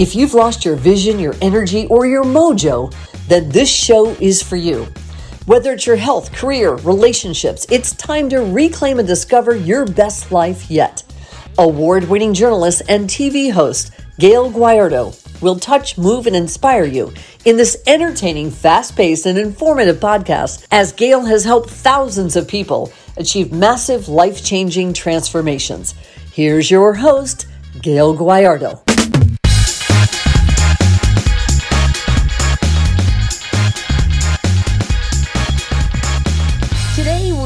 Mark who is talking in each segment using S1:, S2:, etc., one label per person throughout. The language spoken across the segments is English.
S1: If you've lost your vision, your energy, or your mojo, then this show is for you. Whether it's your health, career, relationships, it's time to reclaim and discover your best life yet. Award winning journalist and TV host Gayle Guyardo will touch, move, and inspire you in this entertaining, fast paced, and informative podcast as Gayle has helped thousands of people achieve massive life changing transformations. Here's your host, Gayle
S2: Guyardo.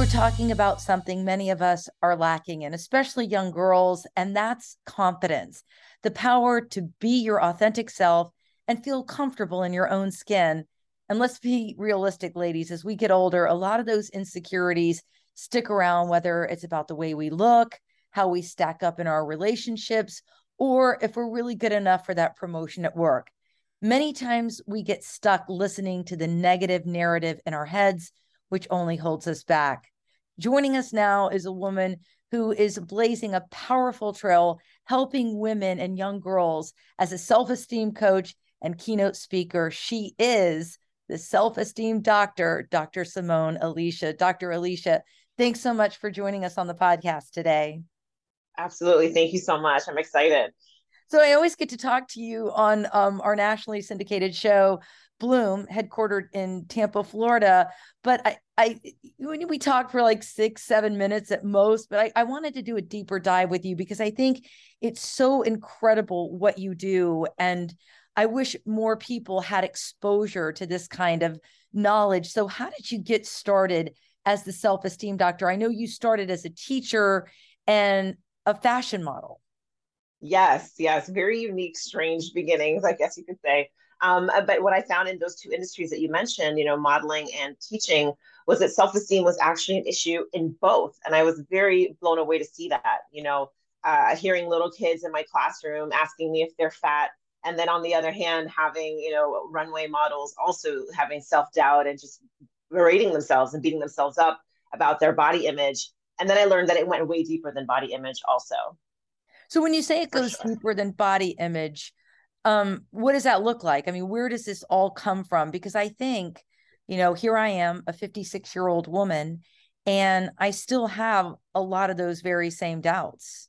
S2: We're talking about something many of us are lacking in, especially young girls, and that's confidence the power to be your authentic self and feel comfortable in your own skin. And let's be realistic, ladies, as we get older, a lot of those insecurities stick around, whether it's about the way we look, how we stack up in our relationships, or if we're really good enough for that promotion at work. Many times we get stuck listening to the negative narrative in our heads, which only holds us back. Joining us now is a woman who is blazing a powerful trail, helping women and young girls as a self esteem coach and keynote speaker. She is the self esteem doctor, Dr. Simone Alicia. Dr. Alicia, thanks so much for joining us on the podcast today.
S3: Absolutely. Thank you so much. I'm excited.
S2: So I always get to talk to you on um, our nationally syndicated show, Bloom, headquartered in Tampa, Florida. But I, I, when we talked for like six, seven minutes at most. But I, I wanted to do a deeper dive with you because I think it's so incredible what you do, and I wish more people had exposure to this kind of knowledge. So, how did you get started as the self esteem doctor? I know you started as a teacher and a fashion model.
S3: Yes, yes, very unique, strange beginnings, I guess you could say. Um, uh, but what I found in those two industries that you mentioned, you know, modeling and teaching, was that self esteem was actually an issue in both. And I was very blown away to see that, you know, uh, hearing little kids in my classroom asking me if they're fat. And then on the other hand, having, you know, runway models also having self doubt and just berating themselves and beating themselves up about their body image. And then I learned that it went way deeper than body image also.
S2: So when you say it goes sure. deeper than body image, um, what does that look like? I mean, where does this all come from? Because I think, you know, here I am, a 56 year old woman, and I still have a lot of those very same doubts.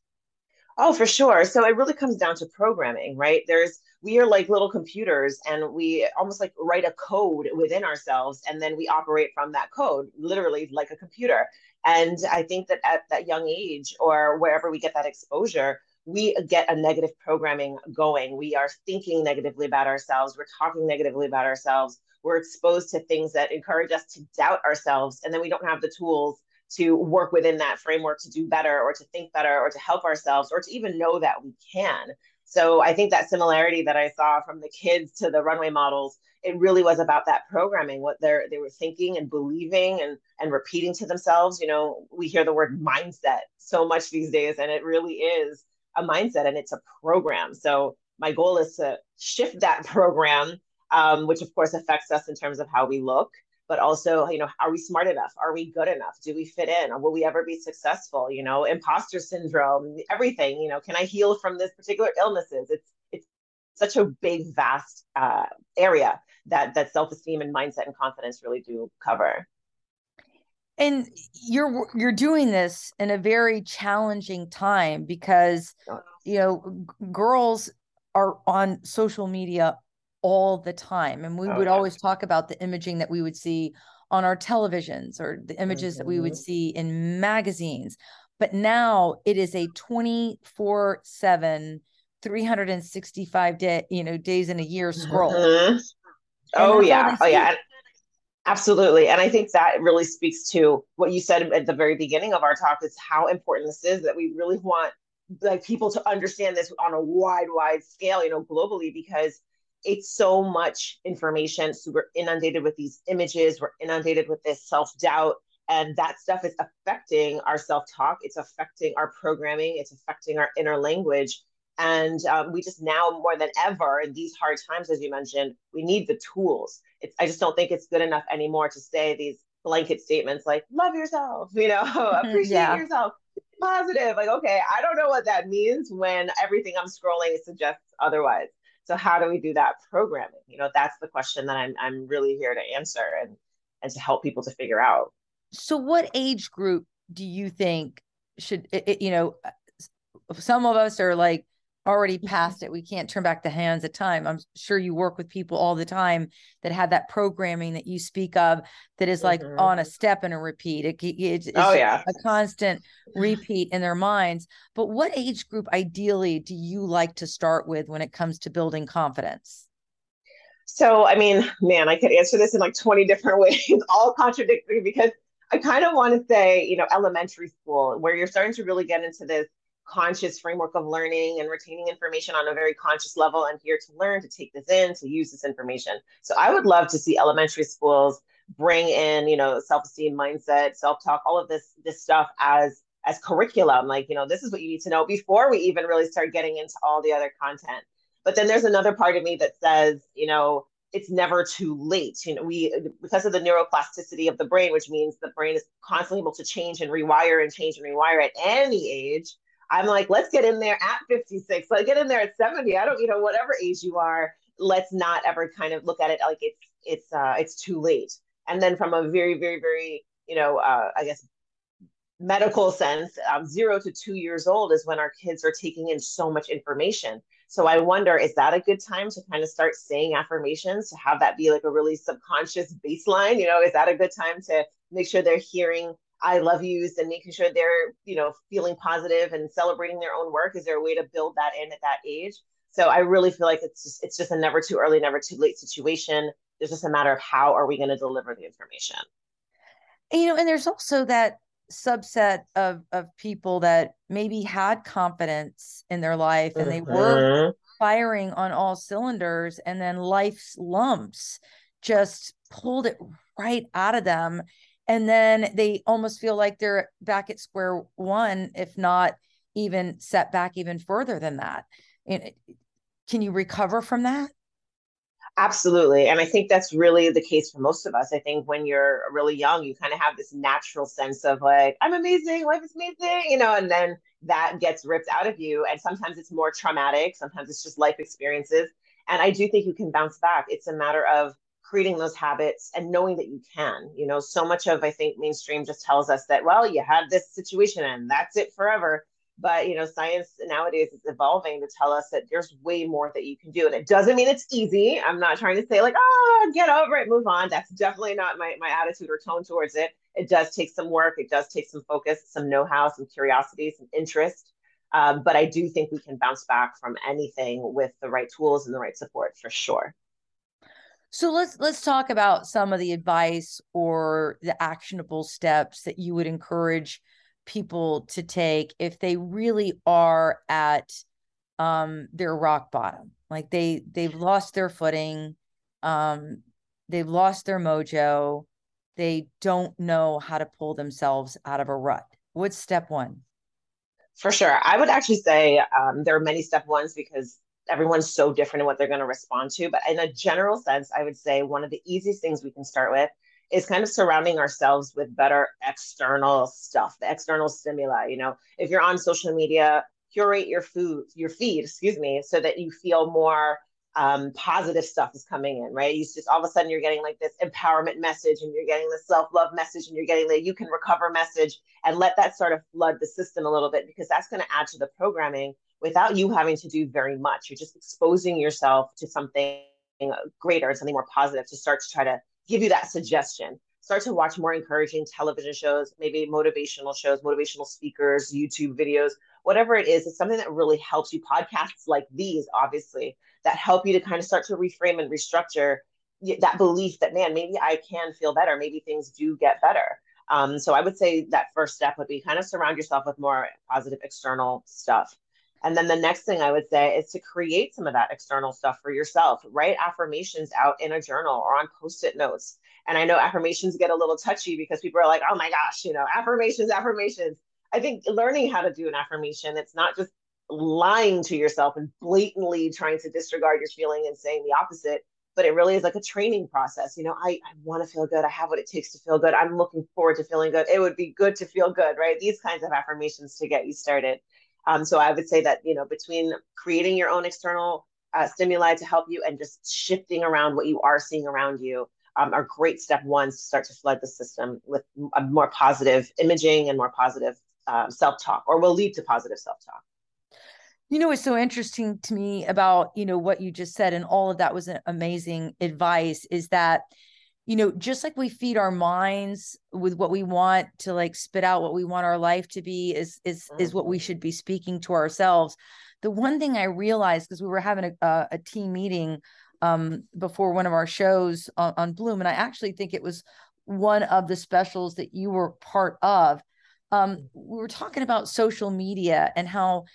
S3: Oh, for sure. So it really comes down to programming, right? There's we are like little computers and we almost like write a code within ourselves and then we operate from that code, literally like a computer. And I think that at that young age or wherever we get that exposure, we get a negative programming going. We are thinking negatively about ourselves. We're talking negatively about ourselves. We're exposed to things that encourage us to doubt ourselves. And then we don't have the tools to work within that framework to do better or to think better or to help ourselves or to even know that we can. So I think that similarity that I saw from the kids to the runway models, it really was about that programming, what they're they were thinking and believing and and repeating to themselves. You know, we hear the word mindset so much these days, and it really is a mindset and it's a program. So my goal is to shift that program, um, which of course affects us in terms of how we look, but also, you know, are we smart enough? Are we good enough? Do we fit in? Or will we ever be successful? You know, imposter syndrome, everything. You know, can I heal from this particular illnesses? It's it's such a big, vast uh, area that that self esteem and mindset and confidence really do cover
S2: and you're you're doing this in a very challenging time because you know girls are on social media all the time and we oh, would yeah. always talk about the imaging that we would see on our televisions or the images mm-hmm. that we would mm-hmm. see in magazines but now it is a 24 7 365 day you know days in a year scroll
S3: mm-hmm. oh yeah oh yeah Absolutely. And I think that really speaks to what you said at the very beginning of our talk is how important this is that we really want like people to understand this on a wide, wide scale, you know, globally, because it's so much information. So we're inundated with these images, we're inundated with this self-doubt. And that stuff is affecting our self-talk. It's affecting our programming. It's affecting our inner language. And um, we just now more than ever in these hard times, as you mentioned, we need the tools it's I just don't think it's good enough anymore to say these blanket statements like love yourself, you know, appreciate yeah. yourself, positive. Like, okay, I don't know what that means when everything I'm scrolling suggests otherwise. So how do we do that programming? You know, that's the question that I'm I'm really here to answer and and to help people to figure out.
S2: So what age group do you think should it, you know some of us are like already past it. We can't turn back the hands of time. I'm sure you work with people all the time that have that programming that you speak of that is like mm-hmm. on a step and a repeat. It, it, it's
S3: oh, yeah.
S2: a constant repeat in their minds. But what age group ideally do you like to start with when it comes to building confidence?
S3: So, I mean, man, I could answer this in like 20 different ways, all contradictory because I kind of want to say, you know, elementary school, where you're starting to really get into this conscious framework of learning and retaining information on a very conscious level and here to learn to take this in to use this information. So i would love to see elementary schools bring in you know self-esteem mindset self-talk all of this this stuff as as curriculum. Like you know this is what you need to know before we even really start getting into all the other content. But then there's another part of me that says you know it's never too late. You know we because of the neuroplasticity of the brain which means the brain is constantly able to change and rewire and change and rewire at any age I'm like, let's get in there at 56. Let's get in there at 70. I don't, you know, whatever age you are, let's not ever kind of look at it like it's it's uh it's too late. And then from a very, very, very, you know, uh, I guess medical sense, um, zero to two years old is when our kids are taking in so much information. So I wonder, is that a good time to kind of start saying affirmations to have that be like a really subconscious baseline? You know, is that a good time to make sure they're hearing I love yous and making sure they're, you know, feeling positive and celebrating their own work? Is there a way to build that in at that age? So I really feel like it's just it's just a never too early, never too late situation. It's just a matter of how are we going to deliver the information.
S2: You know, and there's also that subset of of people that maybe had confidence in their life and they were mm-hmm. firing on all cylinders and then life's lumps just pulled it right out of them and then they almost feel like they're back at square one if not even set back even further than that. Can you recover from that?
S3: Absolutely. And i think that's really the case for most of us. I think when you're really young you kind of have this natural sense of like i'm amazing life is amazing you know and then that gets ripped out of you. And sometimes it's more traumatic sometimes it's just life experiences. And i do think you can bounce back. It's a matter of creating those habits and knowing that you can you know so much of i think mainstream just tells us that well you had this situation and that's it forever. But you know science nowadays is evolving to tell us that there's way more that you can do. And it doesn't mean it's easy. I'm not trying to say like oh get over it move on. That's definitely not my, my attitude or tone towards it. It does take some work. It does take some focus some know-how some curiosity some interest. Um, but i do think we can bounce back from anything with the right tools and the right support for sure
S2: so let's let's talk about some of the advice or the actionable steps that you would encourage people to take if they really are at um their rock bottom. Like they they've lost their footing, um they've lost their mojo, they don't know how to pull themselves out of a rut. What's step 1?
S3: For sure. I would actually say um, there are many step ones because everyone's so different in what they're going to respond to. But in a general sense, I would say one of the easiest things we can start with is kind of surrounding ourselves with better external stuff, the external stimuli. You know, if you're on social media, curate your food, your feed, excuse me, so that you feel more um, positive stuff is coming in, right? You just all of a sudden you're getting like this empowerment message and you're getting the self love message and you're getting the you can recover message and let that sort of flood the system a little bit because that's going to add to the programming without you having to do very much. You're just exposing yourself to something greater and something more positive to start to try to give you that suggestion. Start to watch more encouraging television shows, maybe motivational shows, motivational speakers, YouTube videos, whatever it is. It's something that really helps you. Podcasts like these, obviously, that help you to kind of start to reframe and restructure that belief that, man, maybe I can feel better. Maybe things do get better. Um, so I would say that first step would be kind of surround yourself with more positive external stuff. And then the next thing I would say is to create some of that external stuff for yourself. Write affirmations out in a journal or on post it notes. And I know affirmations get a little touchy because people are like, oh my gosh, you know, affirmations, affirmations. I think learning how to do an affirmation, it's not just lying to yourself and blatantly trying to disregard your feeling and saying the opposite but it really is like a training process. You know, I, I want to feel good. I have what it takes to feel good. I'm looking forward to feeling good. It would be good to feel good, right? These kinds of affirmations to get you started. Um, so I would say that, you know, between creating your own external uh, stimuli to help you and just shifting around what you are seeing around you um, are great step ones to start to flood the system with a more positive imaging and more positive um, self-talk or will lead to positive self-talk.
S2: You know what's so interesting to me about you know what you just said and all of that was an amazing advice is that you know just like we feed our minds with what we want to like spit out what we want our life to be is is is what we mm-hmm. should be speaking to ourselves the one thing i realized because we were having a, a, team meeting um, before one of our shows on, on bloom and i actually think it was one of the specials that you were part of um, we were talking about social media and how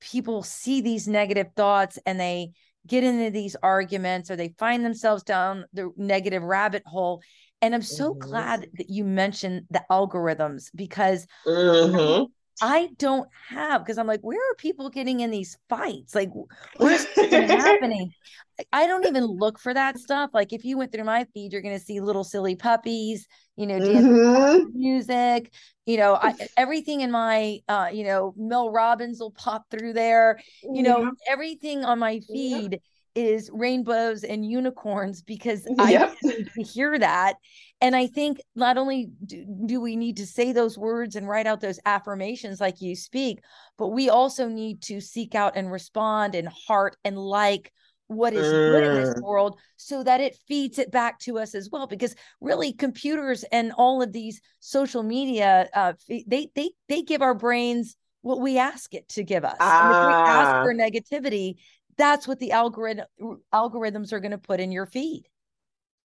S2: people see these negative thoughts and they get into these arguments or they find themselves down the negative rabbit hole and i'm so mm-hmm. glad that you mentioned the algorithms because mm-hmm. I don't have because I'm like, where are people getting in these fights? Like, where's happening? I don't even look for that stuff. Like, if you went through my feed, you're going to see little silly puppies, you know, mm-hmm. music, you know, I, everything in my, uh, you know, Mel Robbins will pop through there, you know, everything on my feed is rainbows and unicorns because yep. I need to hear that. And I think not only do, do, we need to say those words and write out those affirmations like you speak, but we also need to seek out and respond and heart and like what is good in this world so that it feeds it back to us as well because really computers and all of these social media uh, they they they give our brains what we ask it to give us ah. and if we ask ah. for negativity that's what the algorithm algorithms are going to put in your feed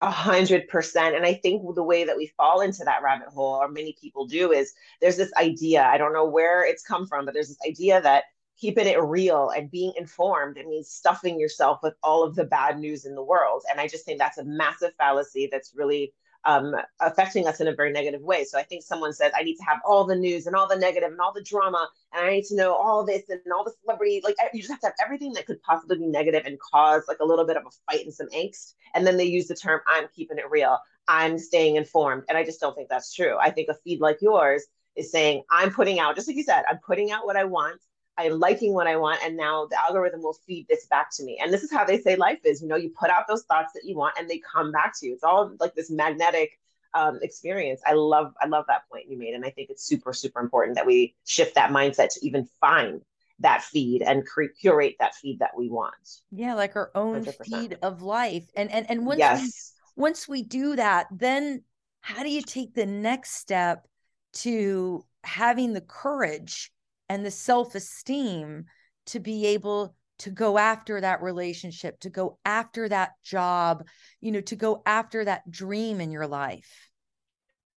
S3: a hundred percent. And I think the way that we fall into that rabbit hole, or many people do, is there's this idea. I don't know where it's come from, but there's this idea that keeping it real and being informed it means stuffing yourself with all of the bad news in the world. And I just think that's a massive fallacy that's really um, affecting us in a very negative way. So I think someone says, I need to have all the news and all the negative and all the drama, and I need to know all this and all the celebrity. Like you just have to have everything that could possibly be negative and cause like a little bit of a fight and some angst. And then they use the term, I'm keeping it real. I'm staying informed. And I just don't think that's true. I think a feed like yours is saying, I'm putting out, just like you said, I'm putting out what I want. I'm liking what I want, and now the algorithm will feed this back to me. And this is how they say life is. You know, you put out those thoughts that you want, and they come back to you. It's all like this magnetic um, experience. I love, I love that point you made, and I think it's super, super important that we shift that mindset to even find that feed and cre- curate that feed that we want.
S2: Yeah, like our own 100%. feed of life. And and and once yes. we, once we do that, then how do you take the next step to having the courage and the self esteem to be able to go after that relationship, to go after that job, you know, to go after that dream in your life?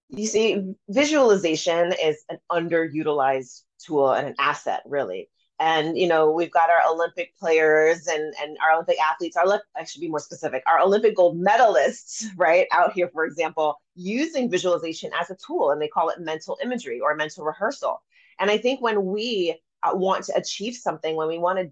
S3: You see, visualization is an underutilized tool and an asset, really. And you know, we've got our Olympic players and and our Olympic athletes. Our I should be more specific. Our Olympic gold medalists, right out here, for example, using visualization as a tool, and they call it mental imagery or mental rehearsal. And I think when we uh, want to achieve something, when we want to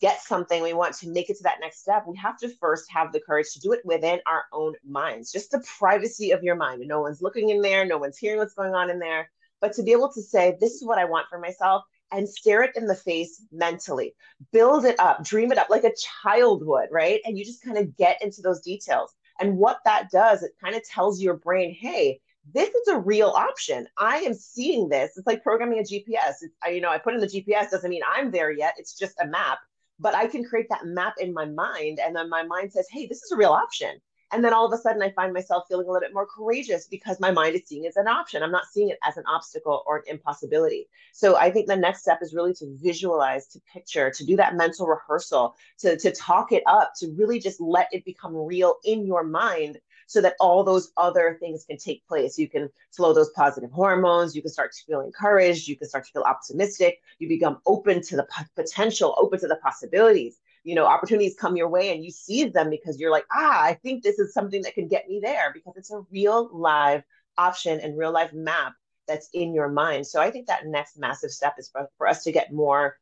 S3: get something, we want to make it to that next step, we have to first have the courage to do it within our own minds, just the privacy of your mind. No one's looking in there, no one's hearing what's going on in there. But to be able to say, this is what I want for myself, and stare it in the face mentally, build it up, dream it up like a child would, right? And you just kind of get into those details. And what that does, it kind of tells your brain, hey, this is a real option. I am seeing this. It's like programming a GPS. It's, you know, I put in the GPS doesn't mean I'm there yet. It's just a map, but I can create that map in my mind. And then my mind says, hey, this is a real option. And then all of a sudden, I find myself feeling a little bit more courageous because my mind is seeing it as an option. I'm not seeing it as an obstacle or an impossibility. So I think the next step is really to visualize, to picture, to do that mental rehearsal, to, to talk it up, to really just let it become real in your mind so that all those other things can take place. You can flow those positive hormones. You can start to feel encouraged. You can start to feel optimistic. You become open to the potential, open to the possibilities. You know, opportunities come your way and you seize them because you're like, ah, I think this is something that can get me there because it's a real live option and real life map that's in your mind. So I think that next massive step is for, for us to get more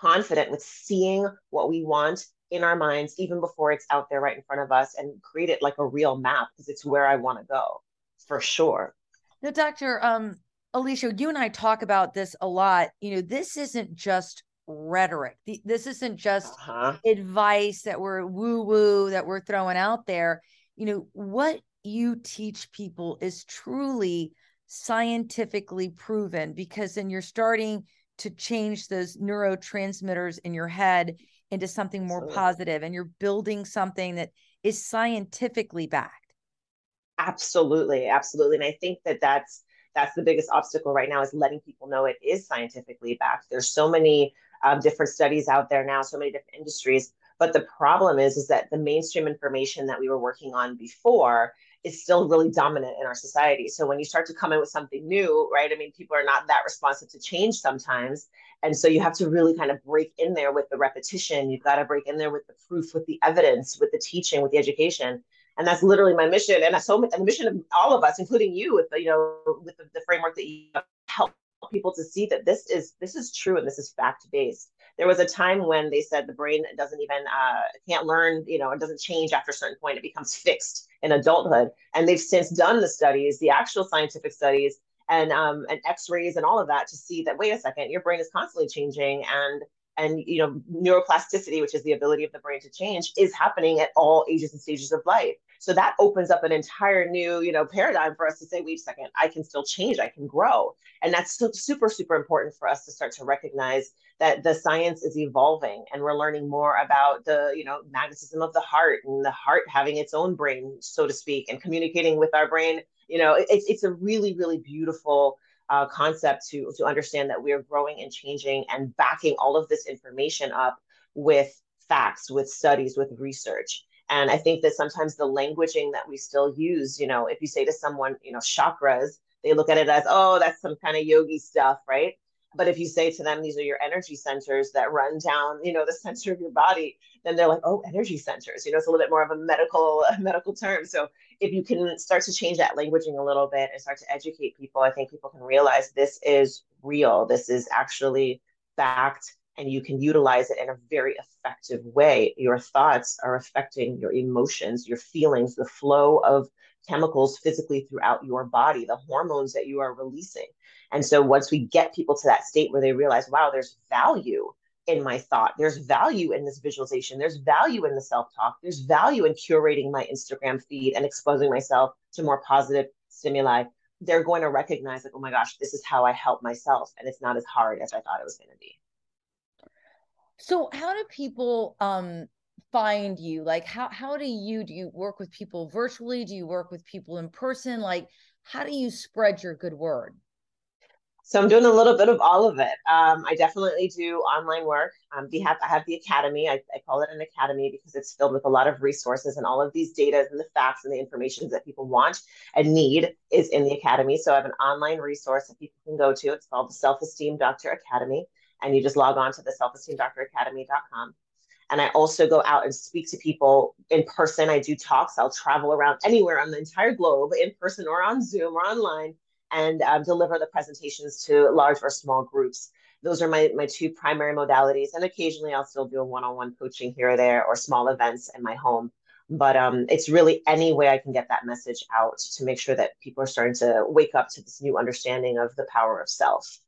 S3: confident with seeing what we want in our minds even before it's out there right in front of us and create it like a real map because it's where I want to go for sure.
S2: Now, Dr. Um, Alicia, you and I talk about this a lot. You know, this isn't just rhetoric. This isn't just uh-huh. advice that we're woo woo that we're throwing out there. You know, what you teach people is truly scientifically proven because then you're starting to change those neurotransmitters in your head into something more Absolutely. positive and you're building something that is scientifically backed.
S3: Absolutely, absolutely. And I think that that's that's the biggest obstacle right now is letting people know it is scientifically backed. There's so many um, different studies out there now, so many different industries. But the problem is, is that the mainstream information that we were working on before is still really dominant in our society. So when you start to come in with something new, right? I mean, people are not that responsive to change sometimes. And so you have to really kind of break in there with the repetition. You've got to break in there with the proof, with the evidence, with the teaching, with the education and that's literally my mission and so and the mission of all of us including you with the you know with the, the framework that you help people to see that this is this is true and this is fact based there was a time when they said the brain doesn't even uh, can't learn you know it doesn't change after a certain point it becomes fixed in adulthood and they've since done the studies the actual scientific studies and um, and x-rays and all of that to see that wait a second your brain is constantly changing and and you know neuroplasticity which is the ability of the brain to change is happening at all ages and stages of life so that opens up an entire new, you know, paradigm for us to say, wait a second, I can still change, I can grow. And that's super, super important for us to start to recognize that the science is evolving and we're learning more about the, you know, magnetism of the heart and the heart having its own brain, so to speak, and communicating with our brain. You know, it's it's a really, really beautiful uh, concept to to understand that we are growing and changing and backing all of this information up with facts, with studies, with research. And I think that sometimes the languaging that we still use, you know, if you say to someone, you know, chakras, they look at it as, oh, that's some kind of yogi stuff, right? But if you say to them, these are your energy centers that run down, you know, the center of your body, then they're like, oh, energy centers. You know, it's a little bit more of a medical a medical term. So if you can start to change that languaging a little bit and start to educate people, I think people can realize this is real. This is actually backed and you can utilize it in a very effective way. Your thoughts are affecting your emotions, your feelings, the flow of chemicals physically throughout your body, the hormones that you are releasing. And so once we get people to that state where they realize, wow, there's value in my thought, there's value in this visualization, there's value in the self talk, there's value in curating my Instagram feed and exposing myself to more positive stimuli. They're going to recognize, like, oh my gosh, this is how I help myself. And it's not as hard as I thought it was going to be.
S2: So how do people um find you? Like how how do you do you work with people virtually? Do you work with people in person? Like how do you spread your good word?
S3: So I'm doing a little bit of all of it. Um, I definitely do online work. Um, we have I have the academy. I, I, call it an academy because it's filled with a lot of resources and all of these data and the facts and the information that people want and need is in the academy. So I have an online resource that people can go to. It's called the Self Esteem Doctor Academy and you just log on to the selfesteemdoctoracademy.com. And I also go out and speak to people in person. I do talks. I'll travel around anywhere on the entire globe, in person or on Zoom or online, and um, deliver the presentations to large or small groups. Those are my, my two primary modalities. And occasionally I'll still do a one on one coaching here or there or small events in my home. But um, it's really any way I can get that message out to make sure that people are starting to wake up to this new understanding of the power of self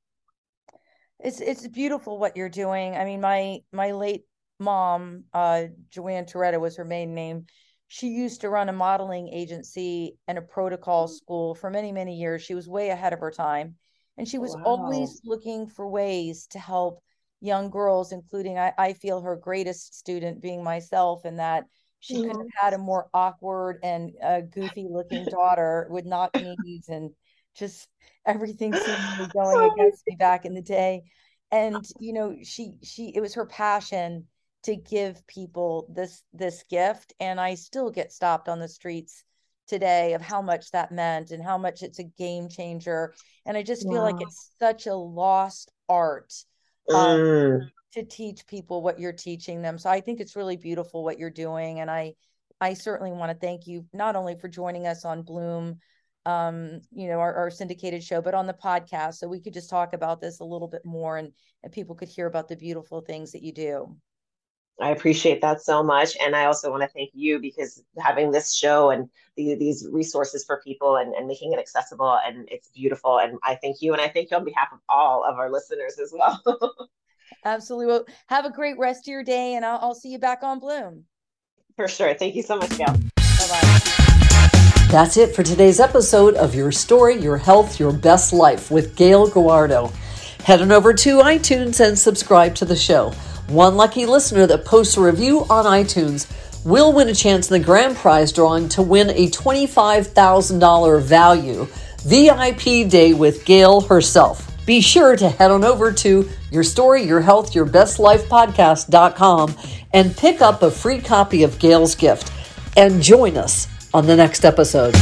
S2: it's it's beautiful what you're doing. I mean, my my late mom, uh, Joanne Toretta was her maiden name. She used to run a modeling agency and a protocol mm-hmm. school for many many years. She was way ahead of her time, and she was wow. always looking for ways to help young girls, including I, I feel her greatest student being myself, and that she mm-hmm. couldn't have had a more awkward and uh, goofy looking daughter with not knees and just everything seemed to be going against me back in the day and you know she she it was her passion to give people this this gift. And i still get stopped on the streets today of how much that meant and how much it's a game changer. And i just feel like it's such a lost art um, mm. to teach people what you're teaching them. So i think it's really beautiful what you're doing. And i i certainly want to thank you not only for joining us on bloom um you know our, our, syndicated show but on the podcast so we could just talk about this a little bit more and and people could hear about the beautiful things that you do
S3: i appreciate that so much and i also want to thank you because having this show and the, these resources for people and, and making it accessible and it's beautiful and i thank you and i thank you on behalf of all of our listeners as well
S2: Absolutely. Well, have a great rest of your day, and I'll, I'll see you back on Bloom.
S3: For sure. Thank you so much, Gayle.
S2: Bye bye.
S1: That's it for today's episode of Your Story, Your Health, Your Best Life with Gayle Guyardo. Head on over to iTunes and subscribe to the show. One lucky listener that posts a review on iTunes will win a chance in the grand prize drawing to win a $25,000 value VIP day with Gayle herself. Be sure to head on over to Your Story, Your Health, Your Best Life podcast.com and pick up a free copy of Gayle's gift and join us on the next episode.